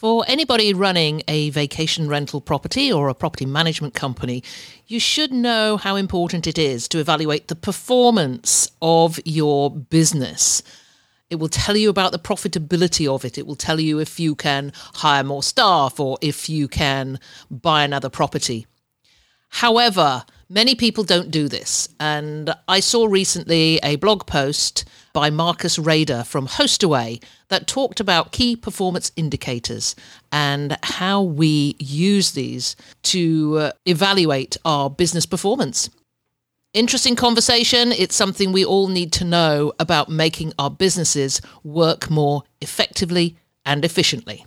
For anybody running a vacation rental property or a property management company, you should know how important it is to evaluate the performance of your business. It will tell you about the profitability of it. It will tell you if you can hire more staff or if you can buy another property. However, many people don't do this. And I saw recently a blog post by Marcus Rader from Hostaway that talked about key performance indicators and how we use these to uh, evaluate our business performance. Interesting conversation. It's something we all need to know about making our businesses work more effectively and efficiently.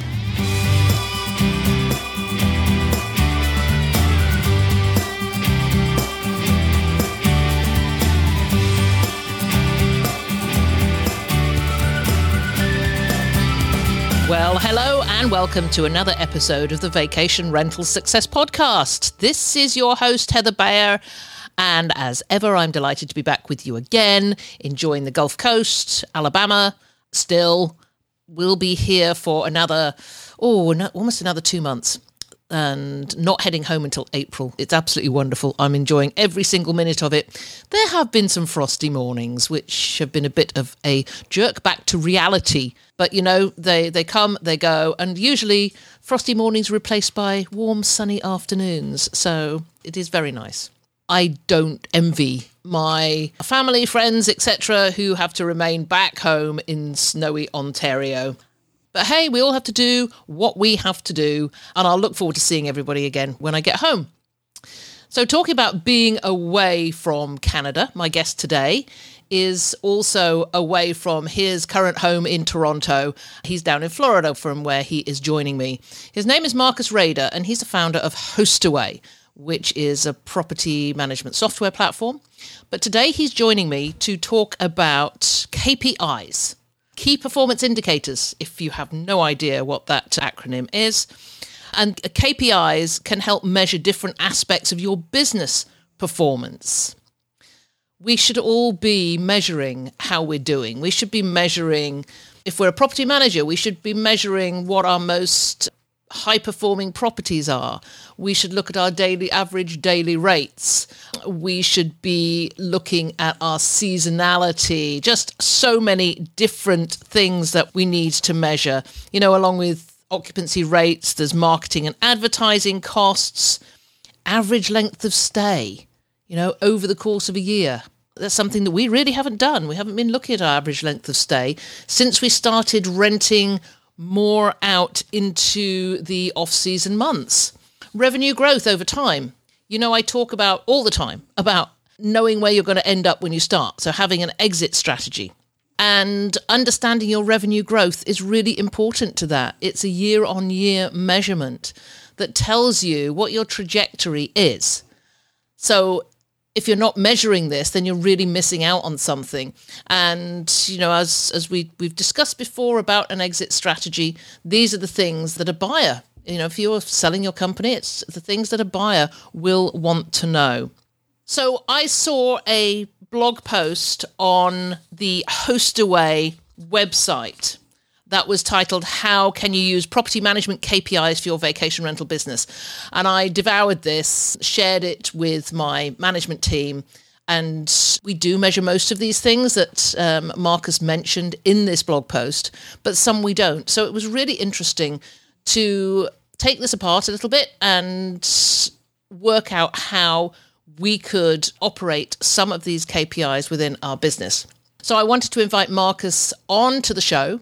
Well, hello and welcome to another episode of the Vacation Rental Success Podcast. This is your host, Heather Bayer. And as ever, I'm delighted to be back with you again, enjoying the Gulf Coast, Alabama. Still, we'll be here for another, oh, no, almost another two months and not heading home until April. It's absolutely wonderful. I'm enjoying every single minute of it. There have been some frosty mornings, which have been a bit of a jerk back to reality. But you know, they, they come, they go, and usually frosty mornings replaced by warm, sunny afternoons. So it is very nice. I don't envy my family, friends, etc., who have to remain back home in snowy Ontario. But hey, we all have to do what we have to do, and I'll look forward to seeing everybody again when I get home. So, talking about being away from Canada, my guest today is also away from his current home in Toronto. He's down in Florida from where he is joining me. His name is Marcus Rader, and he's the founder of Hostaway, which is a property management software platform. But today he's joining me to talk about KPIs key performance indicators, if you have no idea what that acronym is. And KPIs can help measure different aspects of your business performance. We should all be measuring how we're doing. We should be measuring, if we're a property manager, we should be measuring what our most high performing properties are. We should look at our daily average daily rates. We should be looking at our seasonality, just so many different things that we need to measure. You know, along with occupancy rates, there's marketing and advertising costs, average length of stay, you know, over the course of a year. That's something that we really haven't done. We haven't been looking at our average length of stay since we started renting more out into the off season months. Revenue growth over time. You know, I talk about all the time about knowing where you're going to end up when you start. So having an exit strategy and understanding your revenue growth is really important to that. It's a year on year measurement that tells you what your trajectory is. So if you're not measuring this, then you're really missing out on something. And you know, as as we we've discussed before about an exit strategy, these are the things that a buyer, you know, if you're selling your company, it's the things that a buyer will want to know. So I saw a blog post on the Hostaway website that was titled How Can You Use Property Management KPIs for Your Vacation Rental Business? And I devoured this, shared it with my management team. And we do measure most of these things that um, Marcus mentioned in this blog post, but some we don't. So it was really interesting to take this apart a little bit and work out how we could operate some of these KPIs within our business. So I wanted to invite Marcus on to the show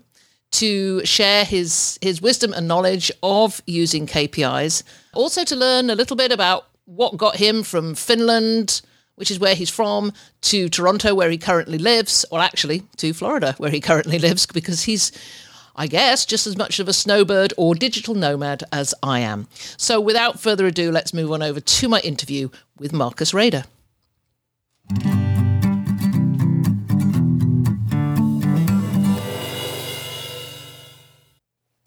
to share his his wisdom and knowledge of using KPIs. Also to learn a little bit about what got him from Finland, which is where he's from, to Toronto, where he currently lives, or actually to Florida, where he currently lives, because he's, I guess, just as much of a snowbird or digital nomad as I am. So without further ado, let's move on over to my interview with Marcus Rader.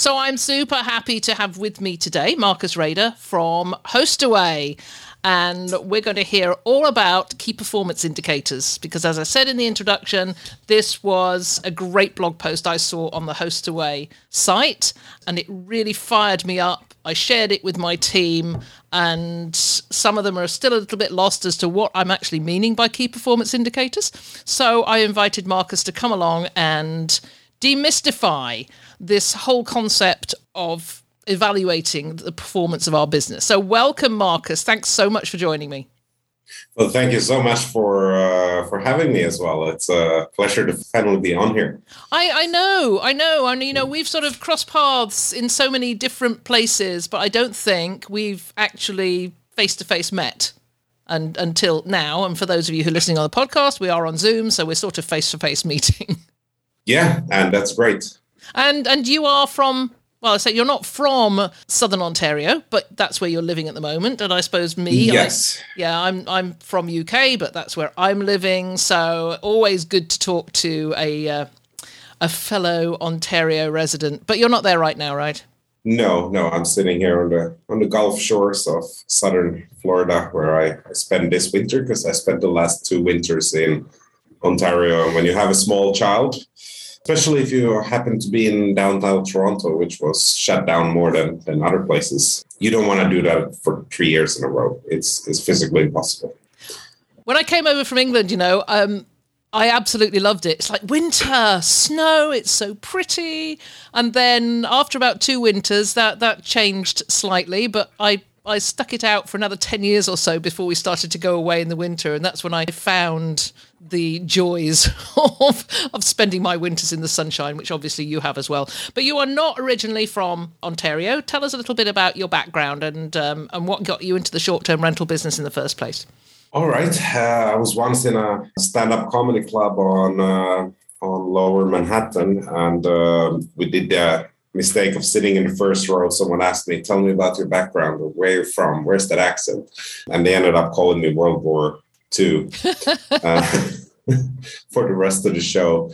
So I'm super happy to have with me today Marcus Rader from Hostaway. And we're going to hear all about key performance indicators because, as I said in the introduction, this was a great blog post I saw on the Hostaway site, and it really fired me up. I shared it with my team, and some of them are still a little bit lost as to what I'm actually meaning by key performance indicators. So I invited Marcus to come along and demystify this whole concept of evaluating the performance of our business. So, welcome, Marcus. Thanks so much for joining me. Well, thank you so much for uh, for having me as well. It's a pleasure to finally be on here. I, I know, I know, and you know we've sort of crossed paths in so many different places, but I don't think we've actually face to face met. And until now, and for those of you who are listening on the podcast, we are on Zoom, so we're sort of face to face meeting. Yeah, and that's great. And and you are from well, I say you're not from Southern Ontario, but that's where you're living at the moment. And I suppose me, yes, I, yeah, I'm I'm from UK, but that's where I'm living. So always good to talk to a uh, a fellow Ontario resident. But you're not there right now, right? No, no, I'm sitting here on the on the Gulf shores of southern Florida, where I, I spend this winter because I spent the last two winters in Ontario. And when you have a small child, especially if you happen to be in downtown Toronto, which was shut down more than, than other places. You don't want to do that for three years in a row. It's, it's physically impossible. When I came over from England, you know, um, I absolutely loved it. It's like winter, snow, it's so pretty. And then after about two winters, that, that changed slightly, but I I stuck it out for another 10 years or so before we started to go away in the winter. And that's when I found the joys of, of spending my winters in the sunshine, which obviously you have as well. But you are not originally from Ontario. Tell us a little bit about your background and, um, and what got you into the short term rental business in the first place. All right. Uh, I was once in a stand up comedy club on, uh, on lower Manhattan, and uh, we did the mistake of sitting in the first row. Someone asked me, Tell me about your background, or where you're from, where's that accent? And they ended up calling me World War II uh, for the rest of the show.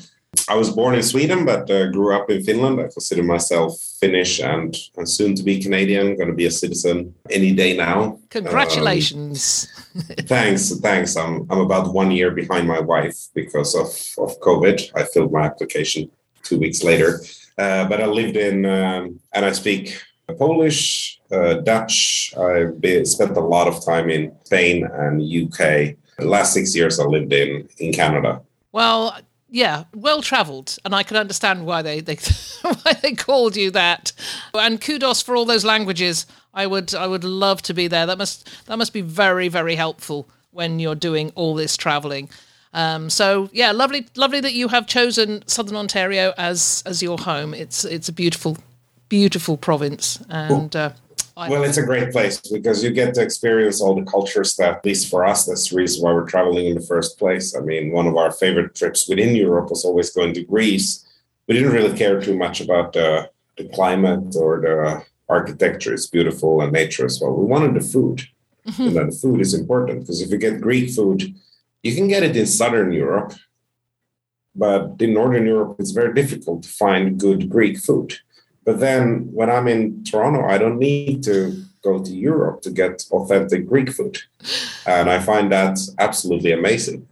I was born in Sweden, but uh, grew up in Finland. I consider myself Finnish and, and soon to be Canadian. Going to be a citizen any day now. Congratulations! Um, thanks, thanks. I'm I'm about one year behind my wife because of of COVID. I filled my application two weeks later. Uh, but I lived in, um, and I speak Polish, uh, Dutch. I spent a lot of time in Spain and UK. The last six years I lived in in Canada. Well, yeah, well travelled, and I can understand why they, they why they called you that. And kudos for all those languages. I would I would love to be there. That must that must be very very helpful when you're doing all this travelling. Um, so yeah, lovely, lovely that you have chosen Southern Ontario as as your home. It's it's a beautiful, beautiful province, and uh, well, it's a great place because you get to experience all the culture stuff. at least for us, that's the reason why we're traveling in the first place. I mean, one of our favorite trips within Europe was always going to Greece. We didn't really care too much about the, the climate or the architecture. It's beautiful and nature as well. We wanted the food, mm-hmm. and then the food is important because if you get Greek food you can get it in Southern Europe, but in Northern Europe, it's very difficult to find good Greek food. But then when I'm in Toronto, I don't need to go to Europe to get authentic Greek food. And I find that absolutely amazing.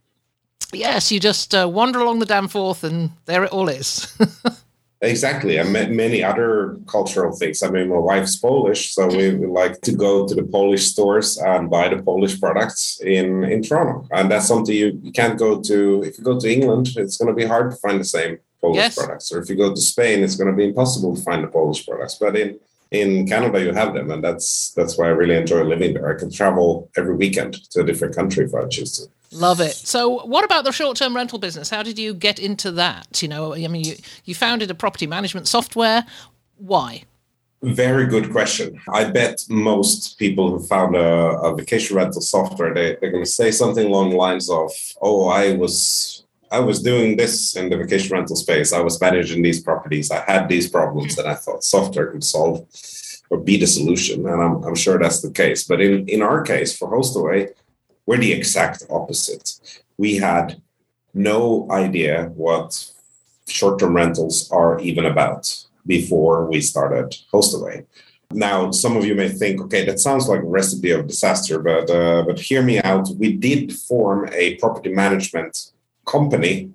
Yes, you just uh, wander along the Danforth and there it all is. Exactly, and many other cultural things. I mean, my wife's Polish, so we, we, like to go to the Polish stores and buy the Polish products in in Toronto, and that's something you, you can't go to. If you go to England, it's going to be hard to find the same Polish yes. products, or if you go to Spain, it's going to be impossible to find the Polish products. But in in Canada, you have them, and that's that's why I really enjoy living there. I can travel every weekend to a different country if I choose to. Love it. So, what about the short-term rental business? How did you get into that? You know, I mean, you you founded a property management software. Why? Very good question. I bet most people who found a, a vacation rental software they, they're going to say something along the lines of, "Oh, I was I was doing this in the vacation rental space. I was managing these properties. I had these problems, that I thought software could solve or be the solution." And I'm, I'm sure that's the case. But in in our case, for Hostaway we're the exact opposite. We had no idea what short term rentals are even about. before we started Hostaway. Now, some of you may think, okay, that sounds like a recipe of disaster, but uh, but hear me out. We did form a property management company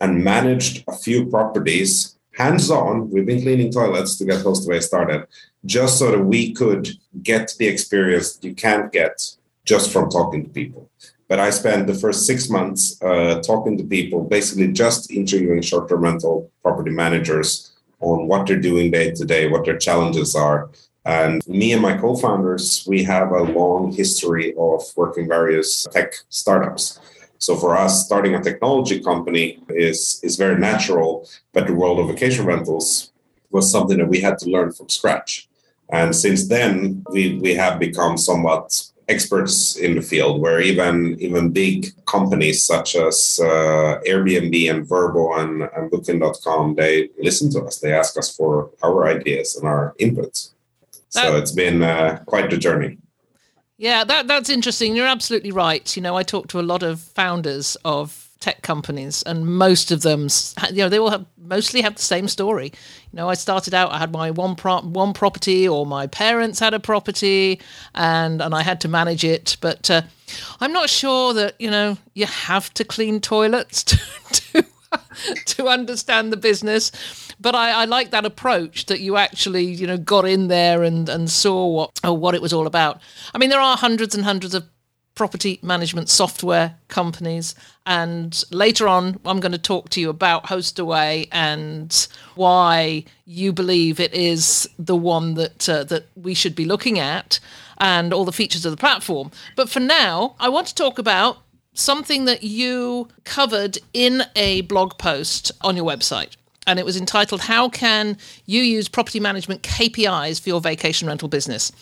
and managed a few properties hands on. We've been cleaning toilets to get Hostaway started, just so that we could get the experience you can't get just from talking to people. But I spent the first six months uh, talking to people, basically just interviewing short term rental property managers on what they're doing day to day, what their challenges are, and me and my co founders, we have a long history of working various tech startups. So for us, starting a technology company is, is very natural, but the world of vacation rentals was something that we had to learn from scratch. And since then, we, we have become somewhat experts in the field where even even big companies such as uh, Airbnb and Vrbo and, and Booking.com, they listen to us. They ask us for our ideas and our inputs. That, so it's been uh, quite the journey. Yeah, that that's interesting. You're absolutely right. You know, I talk to a lot of founders of tech companies, and most of them, you know, they all have mostly have the same story. You know, I started out, I had my one pro- one property, or my parents had a property, and and I had to manage it. But uh, I'm not sure that you know you have to clean toilets to, to to understand the business. But I, I, like that approach that you actually, you know, got in there and, and saw what what it was all about. I mean, there are hundreds and hundreds of property management software companies. And later on, I'm going to talk to you about HostAway and why you believe it is the one that uh, that we should be looking at and all the features of the platform. But for now, I want to talk about something that you covered in a blog post on your website. And it was entitled, How Can You Use Property Management KPIs for Your Vacation Rental Business?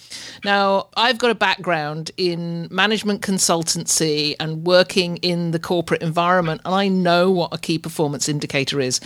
Now, I've got a background in management consultancy and working in the corporate environment, and I know what a key performance indicator is.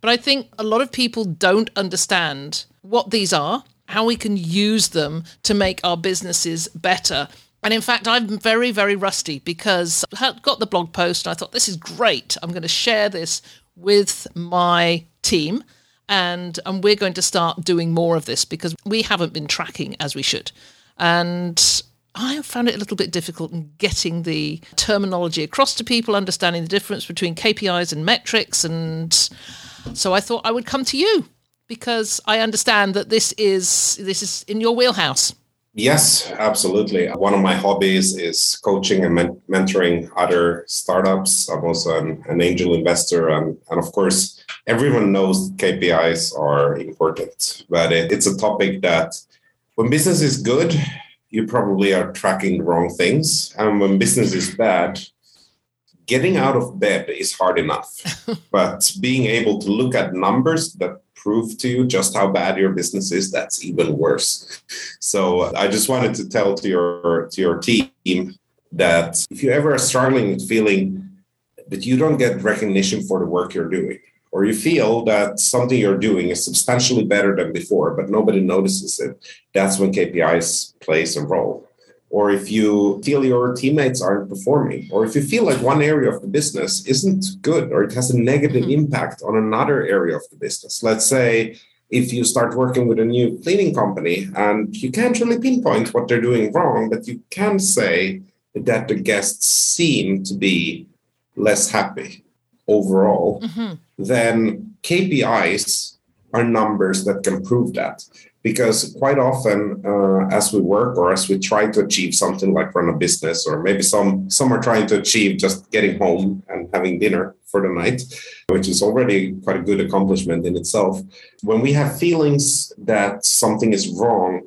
But I think a lot of people don't understand what these are, how we can use them to make our businesses better and in fact, I'm very, very rusty because I got the blog post and I thought, this is great. I'm going to share this with my team and and we're going to start doing more of this because we haven't been tracking as we should. And I found it a little bit difficult in getting the terminology across to people, understanding the difference between KPIs and metrics. And so I thought I would come to you because I understand that this is this is in your wheelhouse. Yes, absolutely. One of my hobbies is coaching and men- mentoring other startups. I'm also an, an angel investor. And, and, of course, everyone knows KPIs are important, but it, it's a topic that when business is good, you probably are tracking the wrong things. And when business is bad, getting out of bed is hard enough. but being able to look at numbers that prove to you just how bad your business is, that's even worse. So I just wanted to tell to your to your team that if you ever are struggling with feeling that you don't get recognition for the work you're doing, or you feel that something you're doing is substantially better than before, but nobody notices it, that's when KPIs plays a role or if you feel your teammates aren't performing, or if you feel like one area of the business isn't good or it has a negative mm-hmm. impact on another area of the business. Let's say if you start working with a new cleaning company and you can't really pinpoint what they're doing wrong, but you can say that the guests seem to be less happy overall, mm-hmm. Then KPIs are numbers that can prove that. Because quite often uh, as we work or as we try to achieve something like run a business or maybe some some are trying to achieve just getting home and having dinner for the night which is already quite a good accomplishment in itself. When we have feelings that something is wrong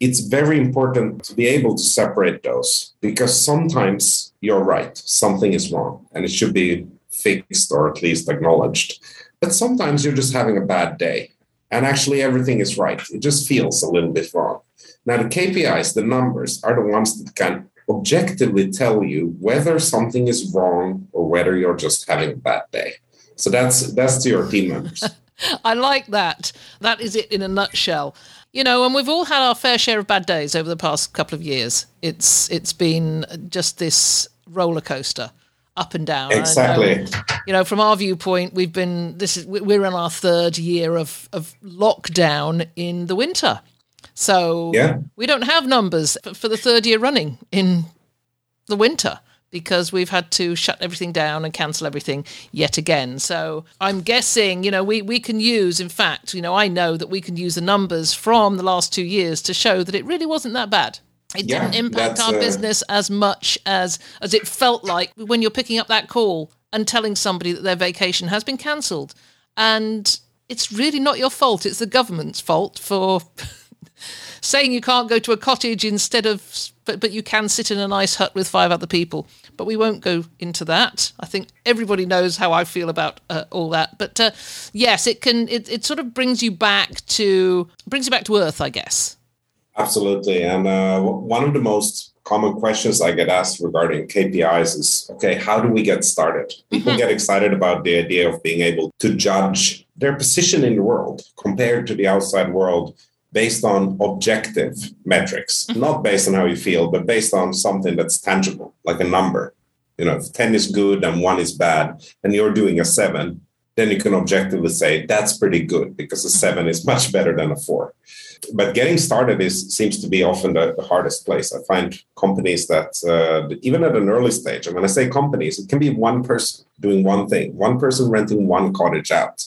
it's very important to be able to separate those because sometimes you're right something is wrong and it should be fixed or at least acknowledged but sometimes you're just having a bad day and actually everything is right. It just feels a little bit wrong. Now, the KPIs, the numbers, are the ones that can objectively tell you whether something is wrong or whether you're just having a bad day. So that's that's to your team members. I like that. That is it in a nutshell. You know, and we've all had our fair share of bad days over the past couple of years. It's it's been just this roller coaster. Up and down. Exactly. Um, you know, from our viewpoint, we've been this is we're in our third year of of lockdown in the winter, so yeah. we don't have numbers for the third year running in the winter because we've had to shut everything down and cancel everything yet again. So I'm guessing, you know, we, we can use, in fact, you know, I know that we can use the numbers from the last two years to show that it really wasn't that bad. It yeah, didn't impact our uh... business as much as as it felt like when you're picking up that call and telling somebody that their vacation has been cancelled. And it's really not your fault. It's the government's fault for saying you can't go to a cottage instead of but but you can sit in a nice hut with five other people but we won't go into that. I think everybody knows how I feel about uh, all that. But uh, yes, it can. It, it sort of brings you back to brings you back to earth, I guess. Absolutely, and uh, one of the most common questions I get asked regarding KPIs is, okay, how do we get started? People mm-hmm. get excited about the idea of being able to judge their position in the world compared to the outside world based on objective metrics, mm-hmm. not based on how you feel, but based on something that's tangible, like a number. You know, if 10 is good and one is bad, and you're doing a seven, then you can objectively say that's pretty good because a seven is much better than a four. But getting started is seems to be often the, the hardest place. I find companies that uh, even at an early stage, and when I say companies, it can be one person doing one thing, one person renting one cottage out.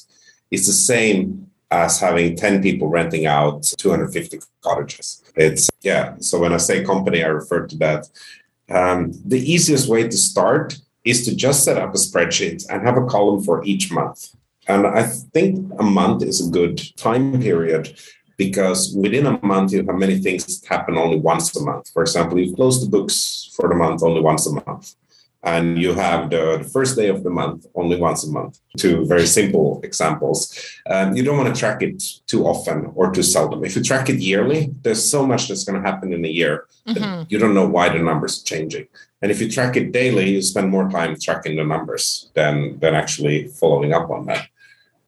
It's the same as having 10 people renting out 250 cottages. It's, yeah. So when I say company, I refer to that. Um, the easiest way to start is to just set up a spreadsheet and have a column for each month. And I think a month is a good time period because within a month, you have many things happen only once a month. For example, you close the books for the month only once a month and you have the, first day of the month only once a month. Two very simple examples. Um, you don't want to track it too often or too seldom. If you track it yearly, there's so much that's going to happen in a year mm-hmm. you don't know why the numbers are changing. And if you track it daily, you spend more time tracking the numbers than than actually following up on that.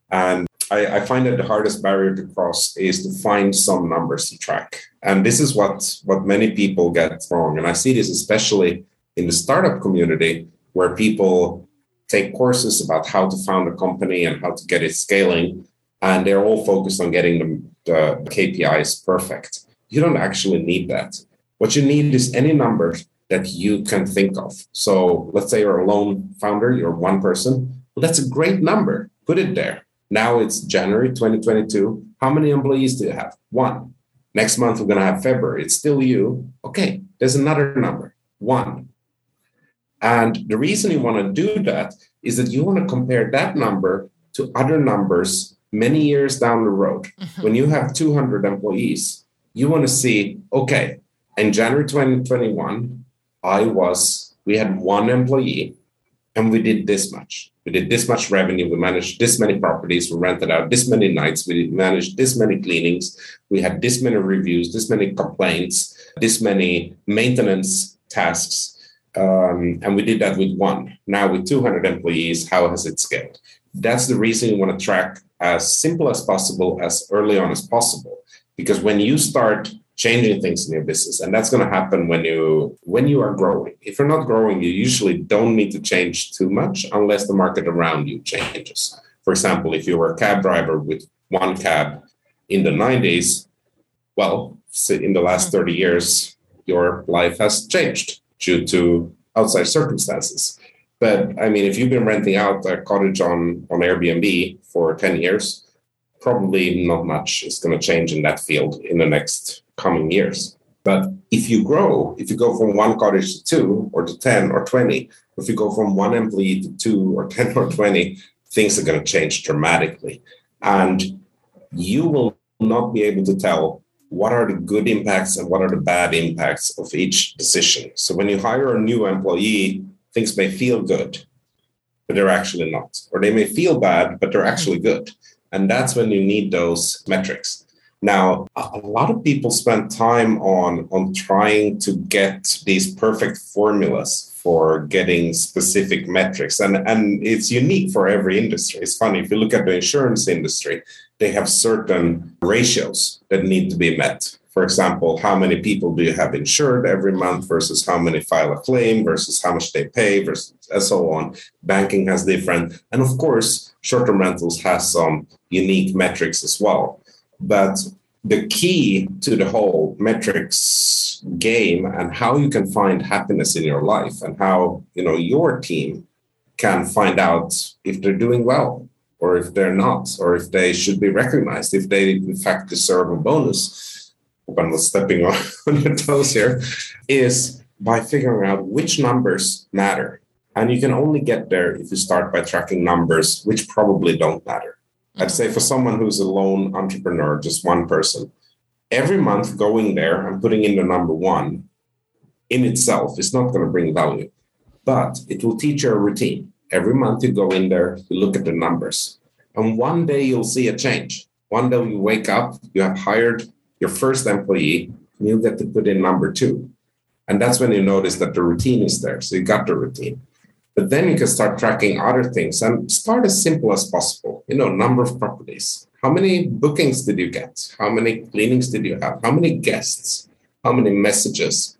And I, I, find that the hardest barrier to cross is to find some numbers to track. And this is what what many people get wrong. And I see this especially in the startup community where people take courses about how to found a company and how to get it scaling and they're all focused on getting the, the KPIs perfect. You don't actually need that. What you need is any number that you can think of. So let's say you're a lone founder, you're one person. Well, that's a great number. Put it there. Now it's January 2022. How many employees do you have? One. Next month, we're going to have February. It's still you. Okay, there's another number. One. And the reason you want to do that is that you want to compare that number to other numbers many years down the road. Mm-hmm. When you have 200 employees, you want to see, okay, in January 2021, I was, we had one employee and we did this much. We did this much revenue. We managed this many properties. We rented out this many nights. We managed this many cleanings. We had this many reviews, this many complaints, this many maintenance tasks um, and we did that with one. Now, with 200 employees, how has it scaled? That's the reason you want to track as simple as possible, as early on as possible. Because when you start changing things in your business, and that's going to happen when you when you are growing. If you're not growing, you usually don't need to change too much unless the market around you changes. For example, if you were a cab driver with one cab in the 90s, well, in the last 30 years, your life has changed due to outside circumstances. But I mean, if you've been renting out a cottage on, on Airbnb for 10 years, probably not much is going to change in that field in the next coming years. But if you grow, if you go from one cottage to two or to 10 or 20, if you go from one employee to two or 10 or 20, things are going to change dramatically. And you will not be able to tell what are the good impacts and what are the bad impacts of each decision. So when you hire a new employee, things may feel good, but they're actually not. Or they may feel bad, but they're actually good. And that's when you need those metrics. Now, a lot of people spend time on, on trying to get these perfect formulas for getting specific metrics. And, and it's unique for every industry. It's funny, if you look at the insurance industry, they have certain ratios that need to be met. For example, how many people do you have insured every month versus how many file a claim versus how much they pay versus and so on. Banking has different, and of course, short-term rentals has some unique metrics as well. But the key to the whole metrics game and how you can find happiness in your life and how you know your team can find out if they're doing well or if they're not or if they should be recognized if they in fact deserve a bonus. I'm not stepping on, on your toes here is by figuring out which numbers matter. And you can only get there if you start by tracking numbers which probably don't matter I'd say for someone who's a lone entrepreneur, just one person, every month going there and putting in the number one in itself is not going to bring value, but it will teach you a routine. Every month you go in there, you look at the numbers, and one day you'll see a change. One day you wake up, you have hired your first employee, and you get to put in number two. And that's when you notice that the routine is there. So you got the routine. But then you can start tracking other things and start as simple as possible. You know, number of properties. How many bookings did you get? How many cleanings did you have? How many guests? How many messages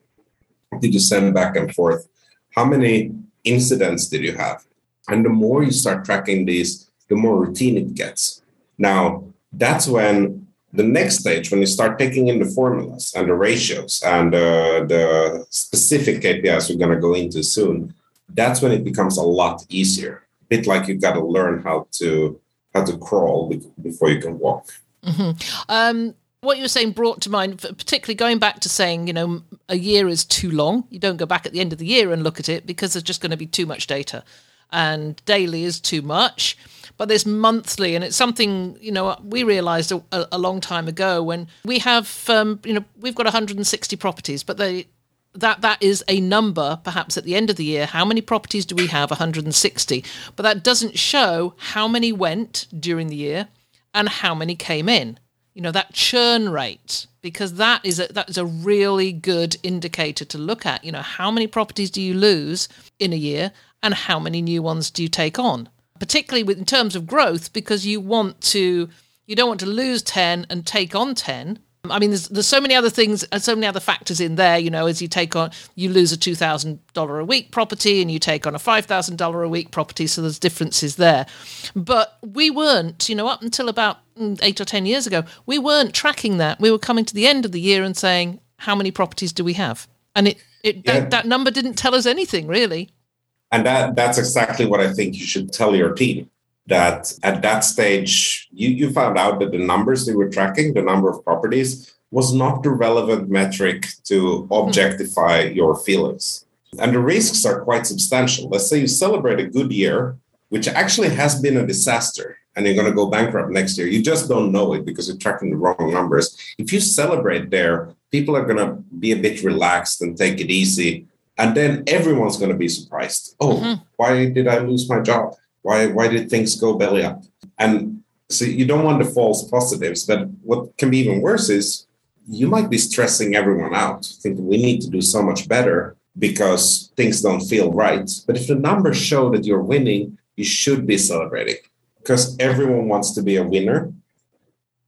did you send back and forth? How many incidents did you have? And the more you start tracking these, the more routine it gets. Now, that's when the next stage, when you start taking in the formulas and the ratios and uh, the specific KPIs we're going to go into soon, that's when it becomes a lot easier. A bit like you've got to learn how to how to crawl before you can walk. Mm-hmm. Um, what you were saying brought to mind, particularly going back to saying, you know, a year is too long. You don't go back at the end of the year and look at it because there's just going to be too much data, and daily is too much. But there's monthly, and it's something you know we realised a, a, long time ago when we have, um, you know, we've got 160 properties, but they that that is a number perhaps at the end of the year. How many properties do we have? 160 but that doesn't show how many went during the year and how many came in. You know that churn rate because that is a that is a really good indicator to look at. You know how many properties do you lose in a year and how many new ones do you take on? Particularly with in terms of growth because you want to you don't want to lose 10 and take on 10 I mean, there's there's so many other things and so many other factors in there. You know, as you take on, you lose a two thousand dollar a week property, and you take on a five thousand dollar a week property. So there's differences there. But we weren't, you know, up until about mm, eight or ten years ago, we weren't tracking that. We were coming to the end of the year and saying, how many properties do we have? And it, it yeah. that, that number didn't tell us anything really. And that that's exactly what I think you should tell your team that at that stage you, you found out that the numbers they were tracking, the number of properties, was not the relevant metric to objectify mm-hmm. your feelings. And the risks are quite substantial. Let's say you celebrate a good year, which actually has been a disaster, and you're going to go bankrupt next year. You just don't know it because you're tracking the wrong numbers. If you celebrate there, people are going to be a bit relaxed and take it easy. And then everyone's going to be surprised. Oh, mm-hmm. why did I lose my job? Why why did things go belly up? And so you don't want the false positives, but what can be even worse is you might be stressing everyone out, thinking we need to do so much better because things don't feel right. But if the numbers show that you're winning, you should be celebrating because everyone wants to be a winner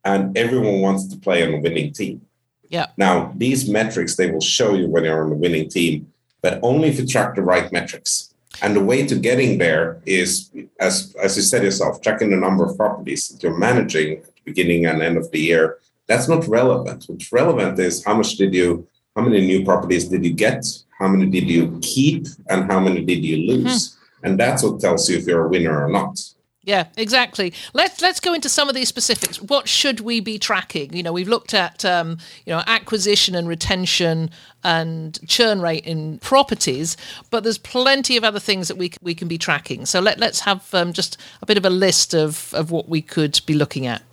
and everyone wants to play on a winning team. Yeah. Now, these metrics they will show you when you're on a winning team, but only if you track the right metrics. And the way to getting there is, as as you said yourself, checking the number of properties that you're managing at the beginning and end of the year. That's not relevant. What's relevant is how much did you, how many new properties did you get, how many did you keep, and how many did you lose. Mm-hmm. And that's what tells you if you're a winner or not. Yeah, exactly. Let's let's go into some of these specifics. What should we be tracking? You know, we've looked at um, you know acquisition and retention and churn rate in properties, but there's plenty of other things that we we can be tracking. So let let's have um, just a bit of a list of of what we could be looking at.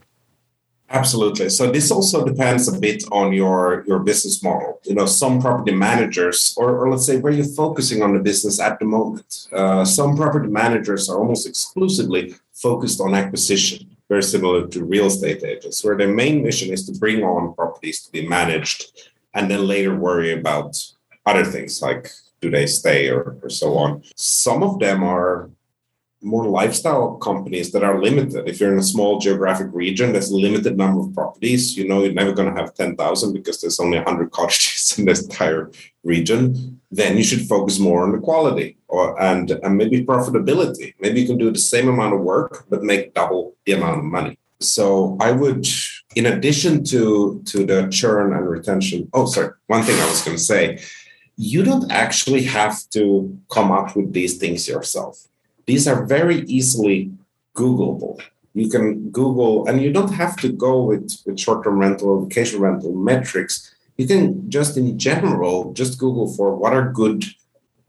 Absolutely. So this also depends a bit on your your business model. You know, some property managers, or, or let's say where you're focusing on the business at the moment. Uh, some property managers are almost exclusively focused on acquisition, very similar to real estate agents, where their main mission is to bring on properties to be managed, and then later worry about other things like do they stay or, or so on. Some of them are more lifestyle companies that are limited. If you're in a small geographic region, there's a limited number of properties. You know, you're never going to have 10,000 because there's only 100 cottages in this entire region. Then you should focus more on the quality or and, and maybe profitability. Maybe you can do the same amount of work, but make double the amount of money. So I would, in addition to, to the churn and retention, oh, sorry, one thing I was going to say, you don't actually have to come up with these things yourself these are very easily Googleable. You can Google, and you don't have to go with, with short term rental or vacation rental metrics. You can just in general just Google for what are good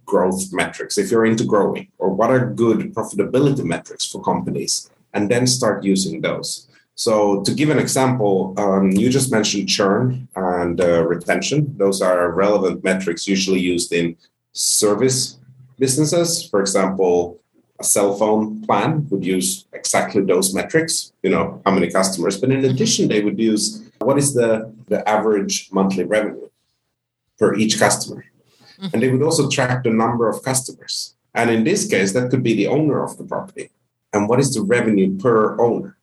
growth metrics if you're into growing, or what are good profitability metrics for companies, and then start using those. So, to give an example, um, you just mentioned churn and uh, retention. Those are relevant metrics usually used in service businesses. For example, a cell phone plan would use exactly those metrics, you know, how many customers. But in addition, they would use what is the, the average monthly revenue per each customer. Mm-hmm. And they would also track the number of customers. And in this case, that could be the owner of the property. And what is the revenue per owner?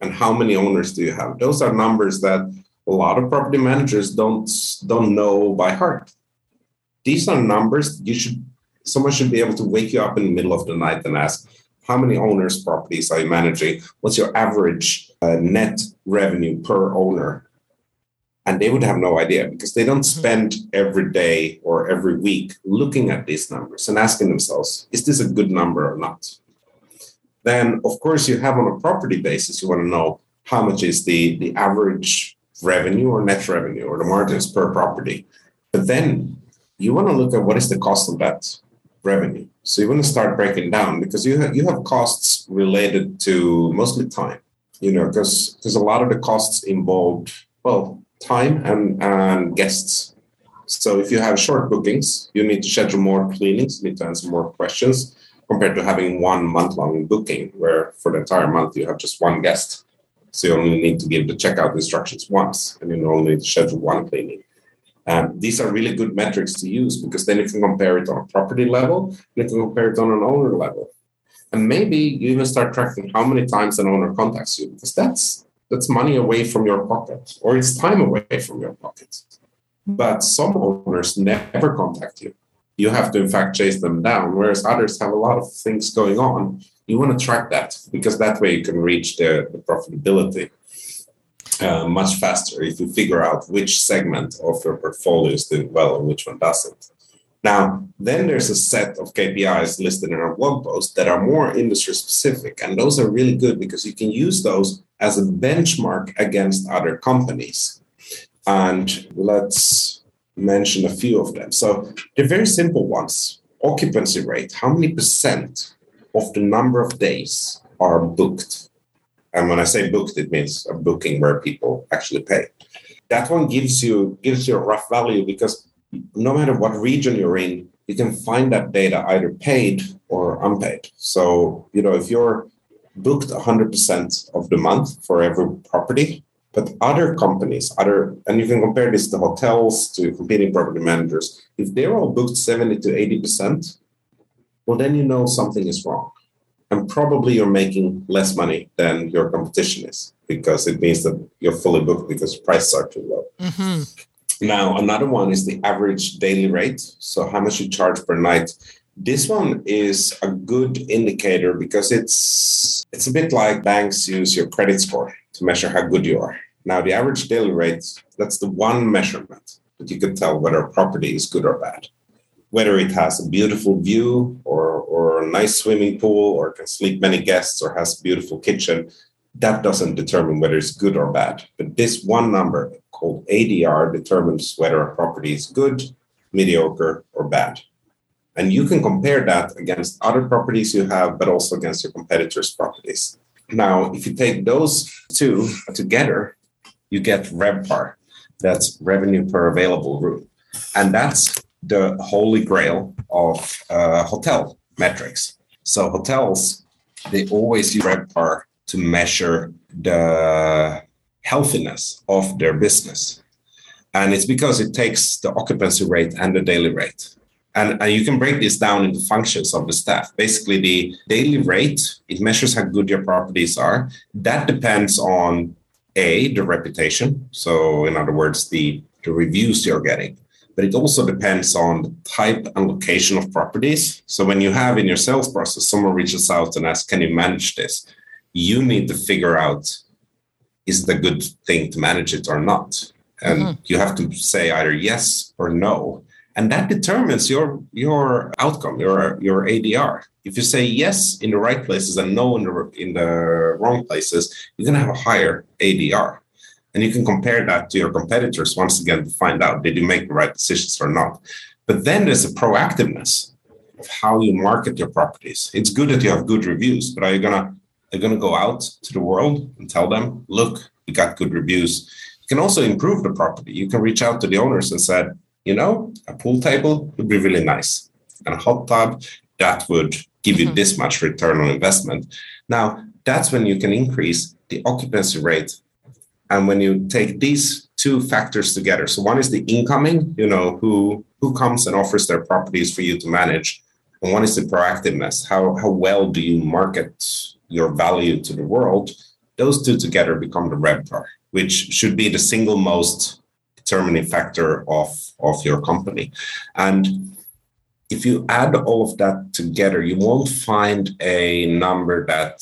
And how many owners do you have? Those are numbers that a lot of property managers don't don't know by heart. These are numbers you should someone should be able to wake you up in the middle of the night and ask, how many owners' properties are you managing? What's your average uh, net revenue per owner? And they would have no idea because they don't mm-hmm. spend every day or every week looking at these numbers and asking themselves, is this a good number or not? Then, of course, you have on a property basis, you want to know how much is the, the average revenue or net revenue or the margins per property. But then you want to look at what is the cost of that revenue. So you want to start breaking down because you have, you have costs related to mostly time, you know, because because a lot of the costs involved well time and and guests. So if you have short bookings, you need to schedule more cleanings, you need to answer more questions compared to having one month long booking where for the entire month you have just one guest. So you only need to give the checkout instructions once and you only need to schedule one cleaning. Um, these are really good metrics to use because then you can compare it on a property level, and you can compare it on an owner level. And maybe you even start tracking how many times an owner contacts you because that's that's money away from your pocket or it's time away from your pocket. But some owners never contact you. You have to in fact chase them down, whereas others have a lot of things going on. You want to track that because that way you can reach the, the profitability uh, much faster if you figure out which segment of your portfolio is doing well and which one doesn't. Now, then there's a set of KPIs listed in our blog post that are more industry specific. And those are really good because you can use those as a benchmark against other companies. And let's mention a few of them. So they're very simple ones occupancy rate, how many percent of the number of days are booked and when I say booked, it means a booking where people actually pay. That one gives you gives you a rough value because no matter what region you're in, you can find that data either paid or unpaid. So, you know, if you're booked 100% of the month for every property, but other companies, other, and you can compare this to hotels, to competing property managers, if they're all booked 70 to 80%, well, then you know something is wrong and probably you're making less money than your competition is because it means that you're fully booked because prices are too low. Mm-hmm. Now, another one is the average daily rate. So, how much you charge per night. This one is a good indicator because it's it's a bit like banks use your credit score to measure how good you are. Now, the average daily rate, that's the one measurement that you can tell whether a property is good or bad whether it has a beautiful view or, or a nice swimming pool or can sleep many guests or has a beautiful kitchen, that doesn't determine whether it's good or bad. But this one number called ADR determines whether a property is good, mediocre, or bad. And you can compare that against other properties you have, but also against your competitors' properties. Now, if you take those two together, you get RevPAR. That's revenue per available room. And that's the holy grail of uh, hotel metrics. So hotels, they always use RevPAR to measure the healthiness of their business. And it's because it takes the occupancy rate and the daily rate. And, and you can break this down into functions of the staff. Basically, the daily rate, it measures how good your properties are. That depends on A, the reputation. So, in other words, the, the reviews you're getting. But it also depends on the type and location of properties. So, when you have in your sales process, someone reaches out and asks, Can you manage this? You need to figure out is it a good thing to manage it or not? And mm-hmm. you have to say either yes or no and that determines your your outcome your your adr if you say yes in the right places and no in the in the wrong places you're going to have a higher adr and you can compare that to your competitors once again to find out did you make the right decisions or not but then there's a proactiveness of how you market your properties it's good that you have good reviews but are you going to are you to go out to the world and tell them look we got good reviews you can also improve the property you can reach out to the owners and said you know, a pool table would be really nice. And a hot tub, that would give you mm-hmm. this much return on investment. Now, that's when you can increase the occupancy rate. And when you take these two factors together, so one is the incoming, you know, who who comes and offers their properties for you to manage, and one is the proactiveness. How how well do you market your value to the world? Those two together become the RevPAR, which should be the single most determining factor of, of your company. And if you add all of that together, you won't find a number that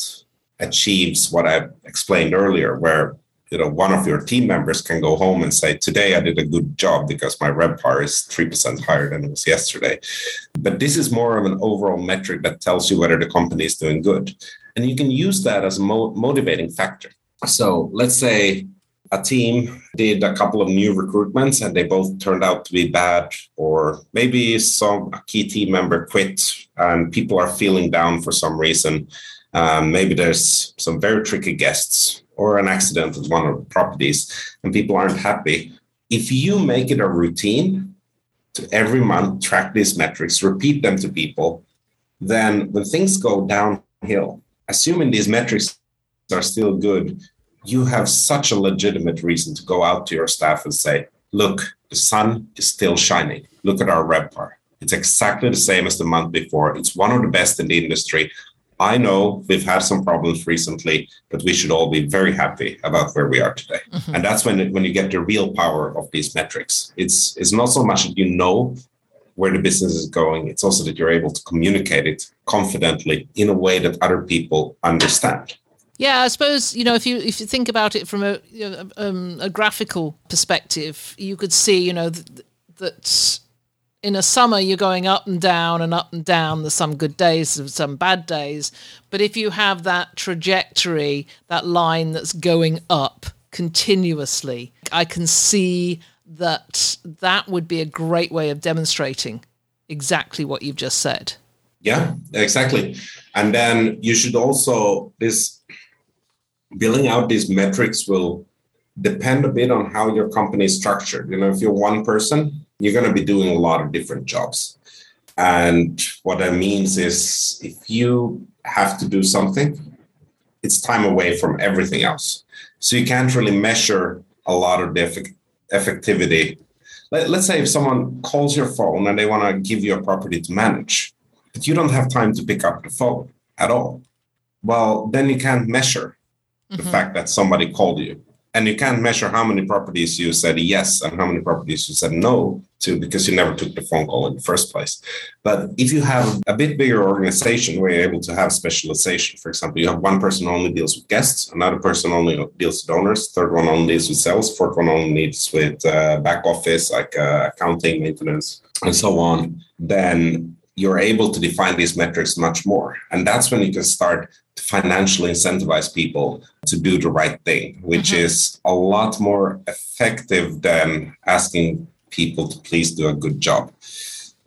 achieves what I explained earlier, where you know one of your team members can go home and say, "Today I did a good job because my RevPAR is three percent higher than it was yesterday." But this is more of an overall metric that tells you whether the company is doing good, and you can use that as a mo- motivating factor. So let's say a team did a couple of new recruitments and they both turned out to be bad or maybe some key team member quit and people are feeling down for some reason um, maybe there's some very tricky guests or an accident at one of the properties and people aren't happy if you make it a routine to every month track these metrics repeat them to people then when things go downhill assuming these metrics are still good you have such a legitimate reason to go out to your staff and say, look, the sun is still shining. Look at our RevPAR. It's exactly the same as the month before. It's one of the best in the industry. I know we've had some problems recently, but we should all be very happy about where we are today. Mm-hmm. And that's when when you get the real power of these metrics. It's it's not so much that you know where the business is going. It's also that you're able to communicate it confidently in a way that other people understand. Yeah, I suppose you know if you if you think about it from a you know, um, a graphical perspective, you could see you know th- that in a summer you're going up and down and up and down. There's some good days, and some bad days, but if you have that trajectory, that line that's going up continuously, I can see that that would be a great way of demonstrating exactly what you've just said. Yeah, exactly. And then you should also this building out these metrics will depend a bit on how your company is structured. You know, if you're one person, you're going to be doing a lot of different jobs. And what that means is if you have to do something, it's time away from everything else. So you can't really measure a lot of the effect- effectivity. Let, let's say if someone calls your phone and they want to give you a property to manage, but you don't have time to pick up the phone at all. Well, then you can't measure the mm-hmm. fact that somebody called you. And you can't measure how many properties you said yes and how many properties you said no to because you never took the phone call in the first place. But if you have a bit bigger organization where you're able to have specialization, for example, you have one person only deals with guests, another person only deals with owners, third one only deals with sales, fourth one only deals with uh, back office like uh, accounting, maintenance, and so on, then you're able to define these metrics much more. And that's when you can start financially incentivize people to do the right thing, which mm-hmm. is a lot more effective than asking people to please do a good job.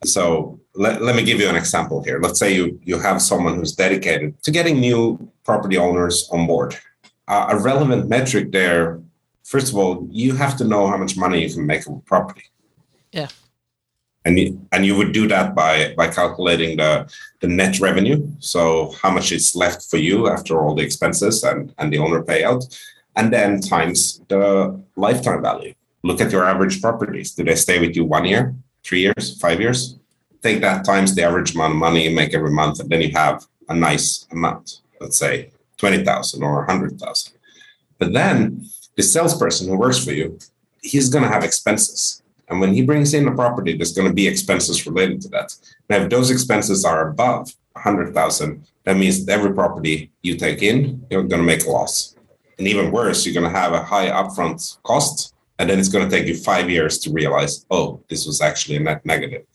So let, let me give you an example here. Let's say you, you have someone who's dedicated to getting new property owners on board. Uh, a relevant metric there, first of all, you have to know how much money you can make on property. Yeah and you, and you would do that by by calculating the the net revenue so how much is left for you after all the expenses and and the owner payout and then times the lifetime value look at your average properties do they stay with you one year three years five years take that times the average amount of money you make every month, and then you have a nice amount. Let's say twenty thousand or a hundred thousand. But then the salesperson who works for you, he's going to have expenses. And when he brings in a property, there's going to be expenses related to that. Now, if those expenses are above 100,000, that means every property you take in, you're going to make a loss. And even worse, you're going to have a high upfront cost. And then it's going to take you five years to realize, oh, this was actually a net negative.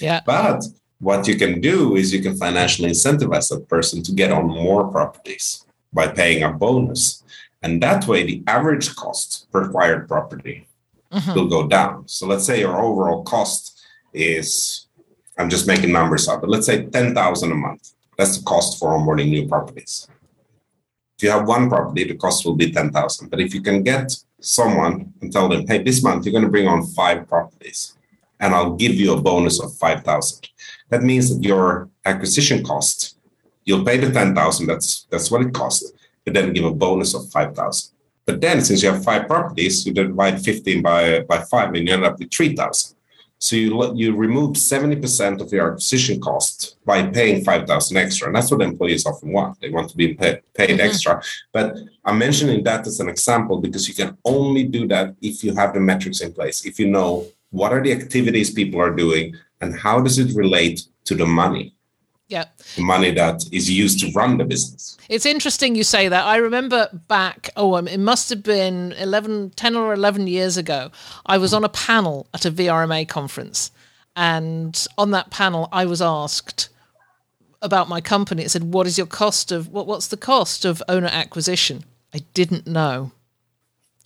Yeah. But what you can do is you can financially incentivize that person to get on more properties by paying a bonus. And that way, the average cost per acquired property mm-hmm. will go down. So let's say your overall cost is, I'm just making numbers up, but let's say 10,000 a month. That's the cost for onboarding new properties. If you have one property, the cost will be 10,000. But if you can get someone and tell them, hey, this month you're going to bring on five properties and I'll give you a bonus of 5,000. That means that your acquisition cost, you'll pay the 10,000, that's, that's what it costs, but then give a bonus of 5,000. But then, since you have five properties, you divide 15 by, by five and you end up with 3,000. So you you remove 70% of your acquisition cost by paying 5,000 extra. And that's what employees often want. They want to be paid, paid mm-hmm. extra. But I'm mentioning that as an example because you can only do that if you have the metrics in place. If you know what are the activities people are doing and how does it relate to the money? Yeah. The money that is used to run the business. It's interesting you say that. I remember back, oh, um, it must have been 11, 10 or 11 years ago. I was on a panel at a VRMA conference. And on that panel, I was asked about my company. It said, what is your cost of, what, what's the cost of owner acquisition? I didn't know.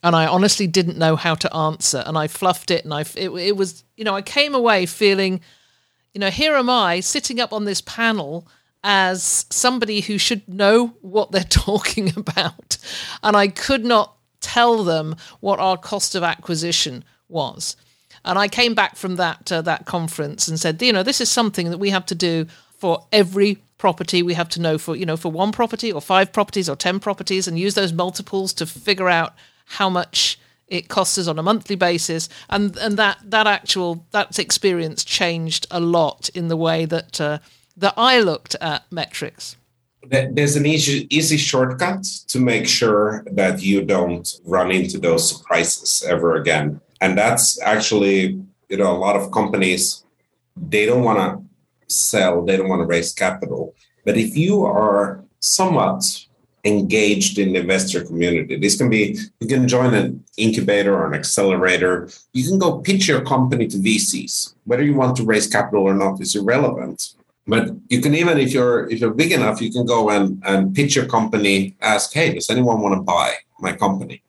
And I honestly didn't know how to answer. And I fluffed it. And I, it, it was, you know, I came away feeling – you know, here am I sitting up on this panel as somebody who should know what they're talking about. And I could not tell them what our cost of acquisition was. And I came back from that uh, that conference and said, you know, this is something that we have to do for every property. We have to know for you know for one property or five properties or ten properties, and use those multiples to figure out how much it costs us on a monthly basis. And and that that actual that experience changed a lot in the way that uh, that I looked at metrics. There's an easy easy shortcut to make sure that you don't run into those surprises ever again. And that's actually you know a lot of companies they don't want to sell they don't want to raise capital. But if you are somewhat engaged in the investor community. This can be you can join an incubator or an accelerator. You can go pitch your company to VCs. Whether you want to raise capital or not is irrelevant. But you can even if you're if you're big enough, you can go and, and pitch your company, ask, hey, does anyone want to buy my company?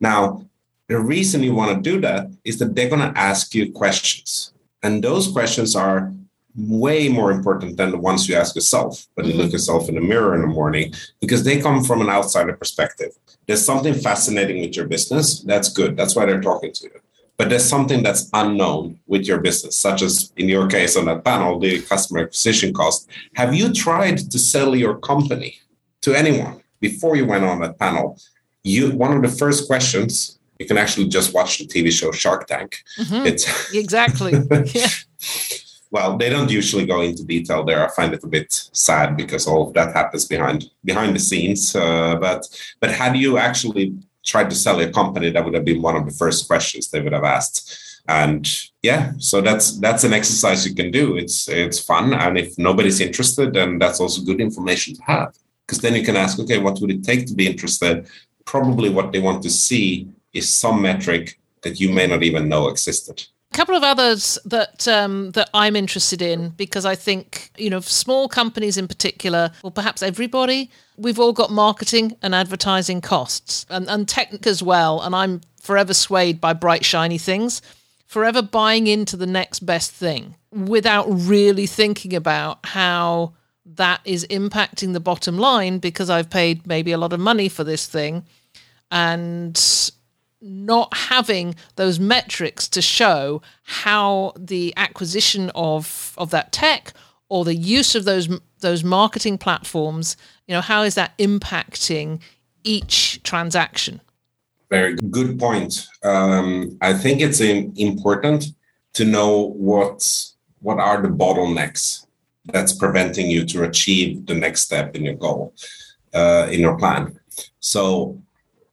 Now, the reason you want to do that is that they're going to ask you questions. And those questions are way more important than the ones you ask yourself when you look mm-hmm. yourself in the mirror in the morning because they come from an outsider perspective. There's something fascinating with your business. That's good. That's why they're talking to you. But there's something that's unknown with your business, such as in your case on that panel, the customer acquisition cost. Have you tried to sell your company to anyone before you went on that panel? You one of the first questions you can actually just watch the TV show Shark Tank. Mm-hmm. It's exactly. yeah well, they don't usually go into detail there. I find it a bit sad because all of that happens behind behind the scenes. Uh, but but had you actually tried to sell a company, that would have been one of the first questions they would have asked. And yeah, so that's that's an exercise you can do. It's it's fun, and if nobody's interested, then that's also good information to have because then you can ask, okay, what would it take to be interested? Probably what they want to see is some metric that you may not even know existed. A couple of others that um, that I'm interested in because I think you know small companies in particular, or perhaps everybody, we've all got marketing and advertising costs, and, and tech as well. And I'm forever swayed by bright shiny things, forever buying into the next best thing without really thinking about how that is impacting the bottom line because I've paid maybe a lot of money for this thing, and not having those metrics to show how the acquisition of of that tech or the use of those those marketing platforms you know how is that impacting each transaction very good point um, i think it's important to know what what are the bottlenecks that's preventing you to achieve the next step in your goal, uh, in your plan. So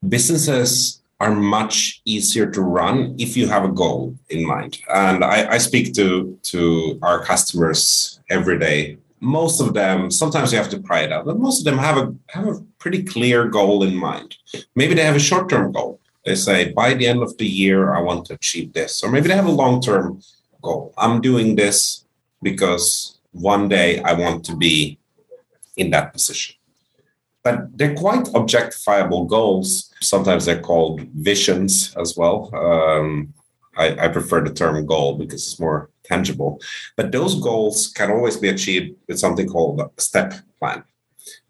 businesses are much easier to run if you have a goal in mind. And I, I speak to to our customers every day. Most of them, sometimes you have to pry it out, but most of them have a have a pretty clear goal in mind. Maybe they have a short term goal. They say by the end of the year I want to achieve this, or maybe they have a long term goal. I'm doing this because one day I want to be in that position but they're quite objectifiable goals. Sometimes they're called visions as well. Um, I, I, prefer the term goal because it's more tangible. But those goals can always be achieved with something called a step plan.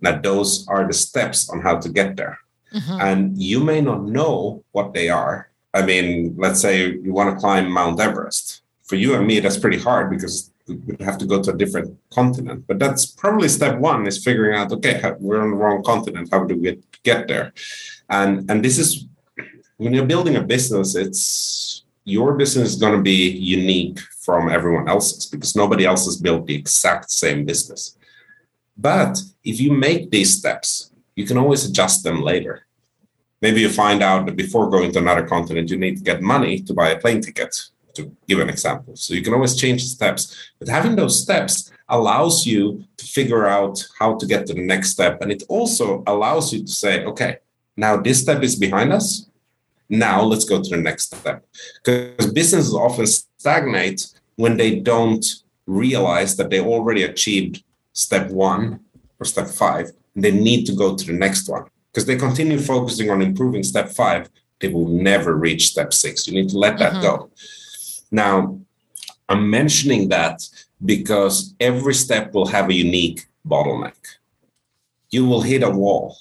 Now, those are the steps on how to get there. Mm-hmm. And you may not know what they are. I mean, let's say you want to climb Mount Everest. For you and me, that's pretty hard because we have to go to a different continent. But that's probably step one is figuring out, okay, we're on the wrong continent. How do we get there? And and this is when you're building a business, it's your business is going to be unique from everyone else's because nobody else has built the exact same business. But if you make these steps, you can always adjust them later. Maybe you find out that before going to another continent, you need to get money to buy a plane ticket to give an example. So you can always change the steps, but having those steps allows you to figure out how to get to the next step. And it also allows you to say, okay, now this step is behind us. Now let's go to the next step. Because businesses often stagnate when they don't realize that they already achieved step one or step five. And they need to go to the next one. Because they continue focusing on improving step five, they will never reach step six. You need to let that mm-hmm. go. Now, I'm mentioning that because every step will have a unique bottleneck. You will hit a wall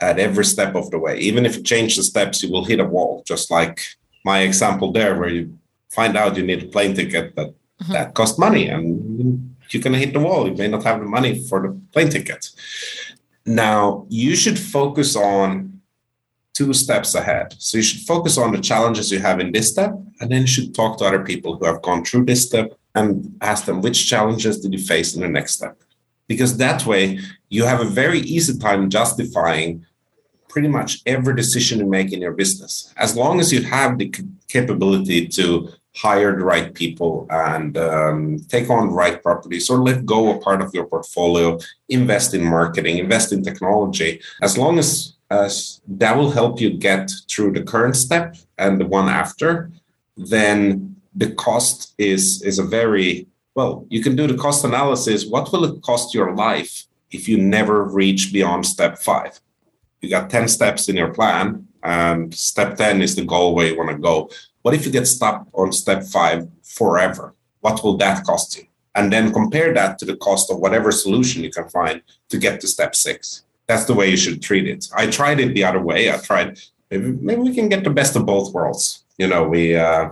at every step of the way. Even if you change the steps, you will hit a wall, just like my example there, where you find out you need a plane ticket that mm-hmm. that costs money and you're going to hit the wall. You may not have the money for the plane ticket. Now, you should focus on two steps ahead. So you should focus on the challenges you have in this step, and then you should talk to other people who have gone through this step and ask them which challenges did you face in the next step. Because that way you have a very easy time justifying pretty much every decision you make in your business. As long as you have the capability to hire the right people and um, take on the right properties or let go a part of your portfolio, invest in marketing, invest in technology. As long as uh, that will help you get through the current step and the one after, then the cost is is a very well. You can do the cost analysis. What will it cost your life if you never reach beyond step five? You got ten steps in your plan, and step ten is the goal where you want to go. What if you get stuck on step five forever? What will that cost you? And then compare that to the cost of whatever solution you can find to get to step six that's the way you should treat it. I tried it the other way. I tried maybe maybe we can get the best of both worlds. You know, we uh,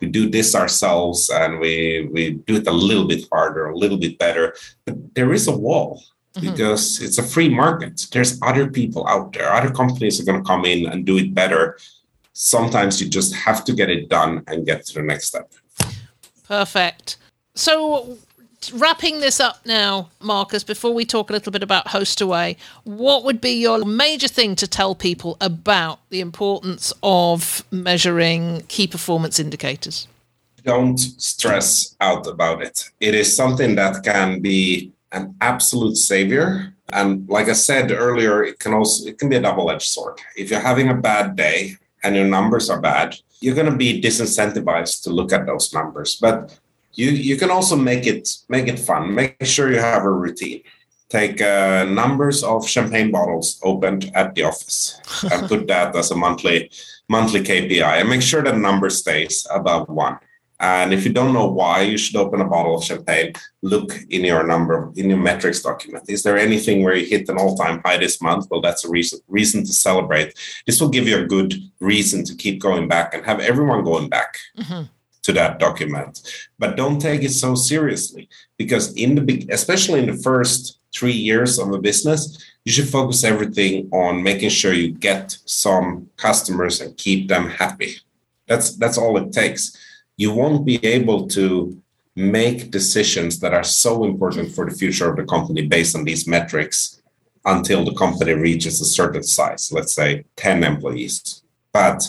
we do this ourselves and we we do it a little bit harder, a little bit better. But there is a wall mm-hmm. because it's a free market. There's other people out there. Other companies are going to come in and do it better. Sometimes you just have to get it done and get to the next step. Perfect. So wrapping this up now, Marcus, before we talk a little bit about Hostaway, what would be your major thing to tell people about the importance of measuring key performance indicators? Don't stress out about it. It is something that can be an absolute savior. And like I said earlier, it can also it can be a double-edged sword. If you're having a bad day and your numbers are bad, you're going to be disincentivized to look at those numbers. But you you can also make it make it fun. Make sure you have a routine. Take uh, numbers of champagne bottles opened at the office and put that as a monthly monthly KPI, and make sure that number stays above one. And if you don't know why you should open a bottle of champagne, look in your number in your metrics document. Is there anything where you hit an all-time high this month? Well, that's a reason reason to celebrate. This will give you a good reason to keep going back and have everyone going back. Mm-hmm to that document but don't take it so seriously because in the big especially in the first three years of a business you should focus everything on making sure you get some customers and keep them happy that's that's all it takes you won't be able to make decisions that are so important for the future of the company based on these metrics until the company reaches a certain size, let's say 10 employees. But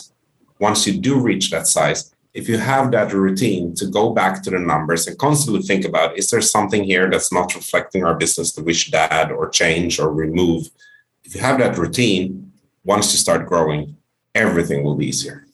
once you do reach that size, if you have that routine to go back to the numbers and constantly think about is there something here that's not reflecting our business that we should add or change or remove if you have that routine once you start growing everything will be easier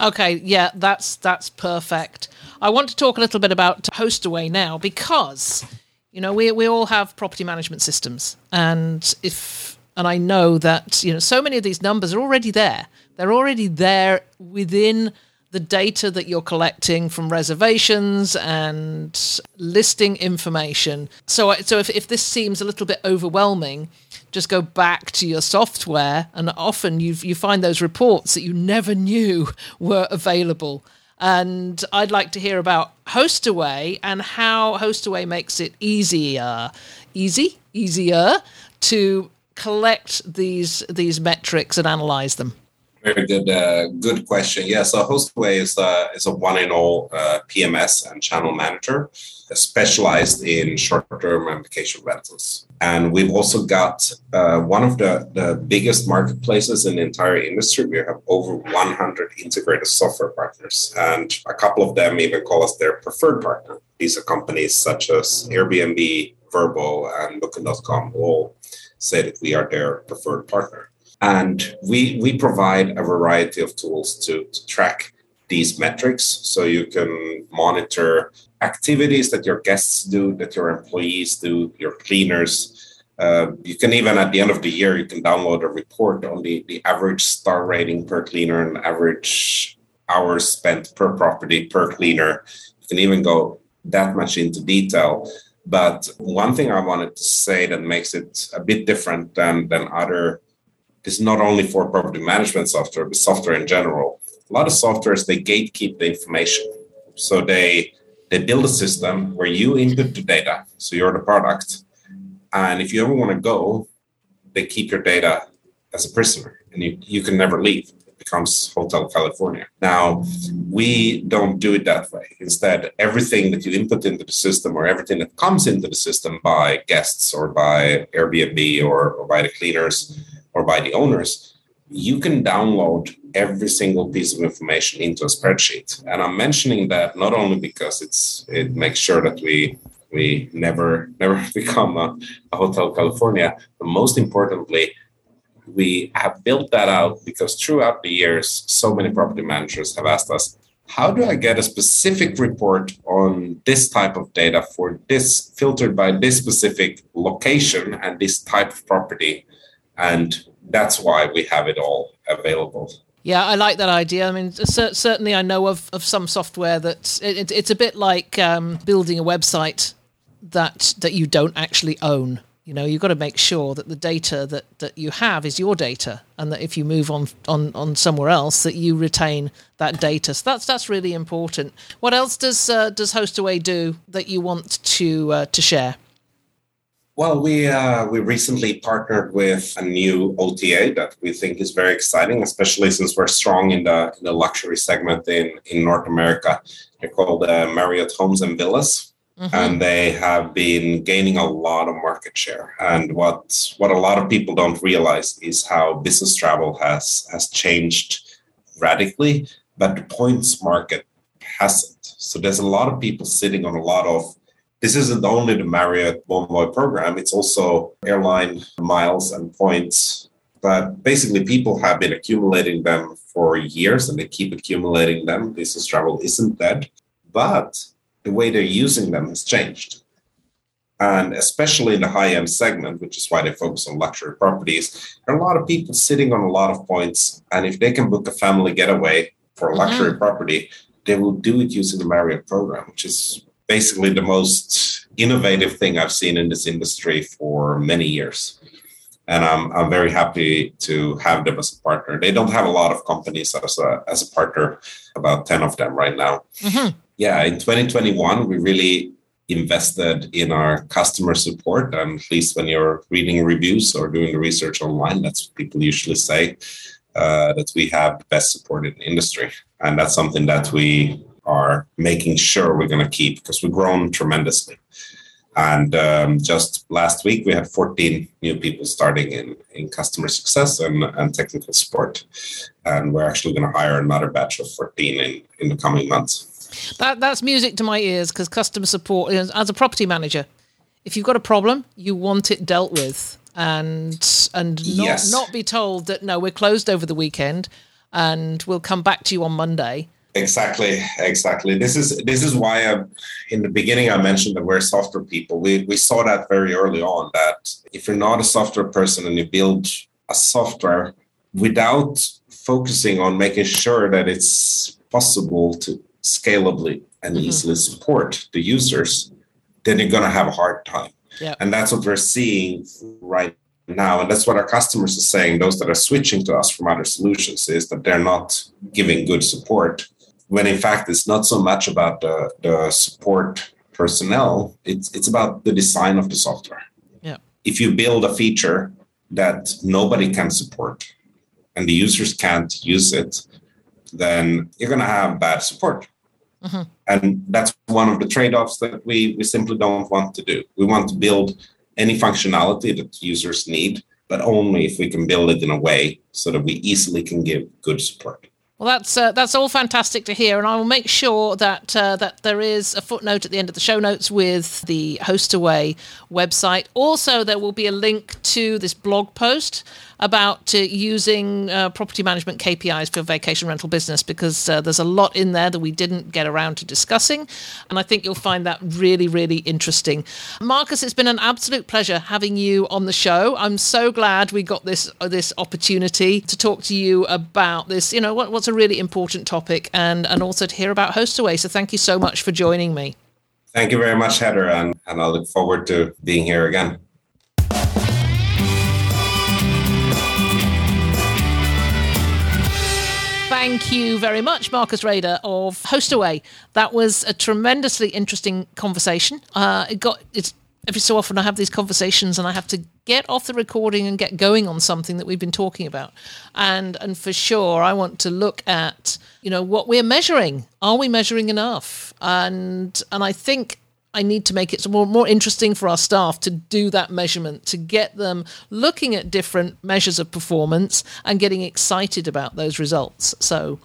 okay yeah that's that's perfect. I want to talk a little bit about hostaway now because you know we, we all have property management systems. And if and i know that you know so many of these numbers are already there. They're already there within the data that you're collecting from reservations and listing information. So, so if, if this seems a little bit overwhelming, just go back to your software, and often you you find those reports that you never knew were available. And I'd like to hear about Hostaway and how Hostaway makes it easier, easy, easier to collect these these metrics and analyze them. Very good, uh, good question. Yeah, so Hostaway is a, is a one in all uh, PMS and channel manager specialized in short term and vacation rentals. And we've also got uh, one of the, the biggest marketplaces in the entire industry. We have over 100 integrated software partners, and a couple of them even call us their preferred partner. These are companies such as Airbnb, Vrbo, and Booking.com all say that we are their preferred partner. And we, we provide a variety of tools to, to track these metrics so you can monitor activities that your guests do, that your employees do, your cleaners. Uh, you can even at the end of the year, you can download a report on the, the average star rating per cleaner and average hours spent per property per cleaner. You can even go that much into detail. But one thing I wanted to say that makes it a bit different than, than other this is not only for property management software, but software in general. A lot of softwares they gatekeep the information. So they they build a system where you input the data, so you're the product, and if you ever want to go, they keep your data as a prisoner, and you, you can never leave. It becomes Hotel California. Now, we don't do it that way. Instead, everything that you input into the system or everything that comes into the system by guests or by Airbnb or, or by the cleaners or by the owners, you can download every single piece of information into a spreadsheet. And I'm mentioning that not only because it's it makes sure that we we never never become a, a Hotel California, but most importantly, we have built that out because throughout the years, so many property managers have asked us, how do I get a specific report on this type of data for this filtered by this specific location and this type of property? And that's why we have it all available. Yeah, I like that idea. I mean, certainly I know of, of some software that it, it's a bit like um, building a website that that you don't actually own. You know, you've got to make sure that the data that, that you have is your data, and that if you move on on on somewhere else, that you retain that data. So that's that's really important. What else does uh, does Hostaway do that you want to uh, to share? Well, we uh, we recently partnered with a new OTA that we think is very exciting, especially since we're strong in the, in the luxury segment in, in North America. They're called uh, Marriott Homes and Villas, mm-hmm. and they have been gaining a lot of market share. And what what a lot of people don't realize is how business travel has has changed radically, but the points market hasn't. So there's a lot of people sitting on a lot of this isn't only the Marriott Bonvoy program, it's also airline miles and points. But basically, people have been accumulating them for years and they keep accumulating them. Business travel isn't dead, but the way they're using them has changed. And especially in the high end segment, which is why they focus on luxury properties, there are a lot of people sitting on a lot of points. And if they can book a family getaway for a luxury mm-hmm. property, they will do it using the Marriott program, which is basically the most innovative thing I've seen in this industry for many years. And I'm, I'm very happy to have them as a partner. They don't have a lot of companies as a, as a partner, about 10 of them right now. Mm-hmm. Yeah, in 2021, we really invested in our customer support. And at least when you're reading reviews or doing the research online, that's what people usually say uh, that we have the best support in the industry. And that's something that we are making sure we're going to keep because we've grown tremendously. And um, just last week, we had 14 new people starting in, in customer success and, and technical support. And we're actually going to hire another batch of 14 in, in the coming months. That, that's music to my ears because customer support, as a property manager, if you've got a problem, you want it dealt with and and not, yes. not be told that no, we're closed over the weekend and we'll come back to you on Monday. Exactly, exactly. This is this is why I, in the beginning I mentioned that we're software people. We we saw that very early on that if you're not a software person and you build a software without focusing on making sure that it's possible to scalably and mm-hmm. easily support the users, then you're going to have a hard time. Yeah. And that's what we're seeing right now. And that's what our customers are saying, those that are switching to us from other solutions, is that they're not giving good support. When in fact, it's not so much about the, the support personnel, it's, it's about the design of the software. Yeah. If you build a feature that nobody can support and the users can't use it, then you're going to have bad support. Mm-hmm. And that's one of the trade offs that we, we simply don't want to do. We want to build any functionality that users need, but only if we can build it in a way so that we easily can give good support. Well, that's uh, that's all fantastic to hear, and I will make sure that uh, that there is a footnote at the end of the show notes with the Hostaway website. Also, there will be a link to this blog post about uh, using uh, property management KPIs for vacation rental business because uh, there's a lot in there that we didn't get around to discussing. And I think you'll find that really, really interesting. Marcus, it's been an absolute pleasure having you on the show. I'm so glad we got this uh, this opportunity to talk to you about this, you know, what, what's a really important topic and, and also to hear about Hostaway. So thank you so much for joining me. Thank you very much, Heather, and, and I look forward to being here again. Thank you very much, Marcus Rader of Hostaway. That was a tremendously interesting conversation. Uh, it got it's every so often I have these conversations and I have to get off the recording and get going on something that we've been talking about. And and for sure I want to look at, you know, what we're measuring. Are we measuring enough? And and I think I need to make it more, more interesting for our staff to do that measurement, to get them looking at different measures of performance and getting excited about those results. So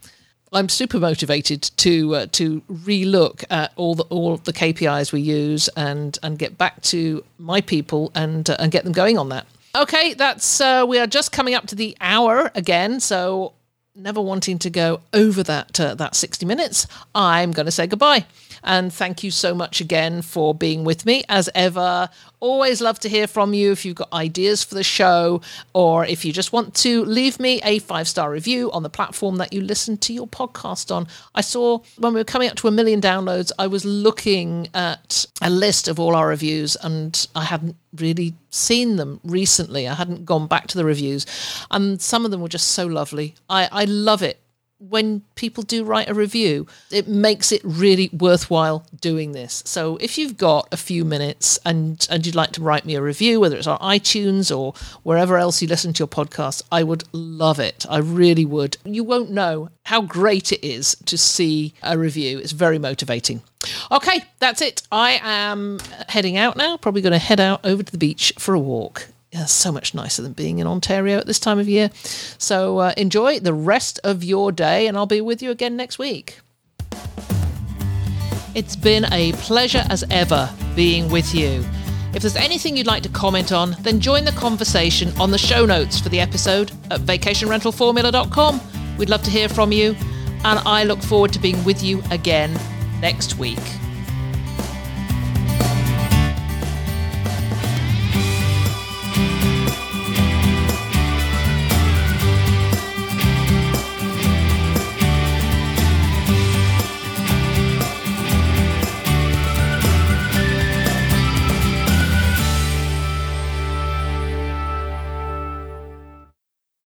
I'm super motivated to uh, to relook at all the all the KPIs we use and and get back to my people and uh, and get them going on that. Okay, that's uh, we are just coming up to the hour again, so never wanting to go over that uh, that 60 minutes, I'm going to say goodbye. And thank you so much again for being with me. As ever, always love to hear from you if you've got ideas for the show or if you just want to leave me a five star review on the platform that you listen to your podcast on. I saw when we were coming up to a million downloads, I was looking at a list of all our reviews and I hadn't really seen them recently. I hadn't gone back to the reviews, and some of them were just so lovely. I, I love it when people do write a review, it makes it really worthwhile doing this. So if you've got a few minutes and and you'd like to write me a review, whether it's on iTunes or wherever else you listen to your podcast, I would love it. I really would. You won't know how great it is to see a review. It's very motivating. Okay, that's it. I am heading out now. Probably going to head out over to the beach for a walk so much nicer than being in Ontario at this time of year. So uh, enjoy the rest of your day, and I'll be with you again next week. It's been a pleasure as ever being with you. If there's anything you'd like to comment on, then join the conversation on the show notes for the episode at vacationrentalformula.com. We'd love to hear from you, and I look forward to being with you again next week.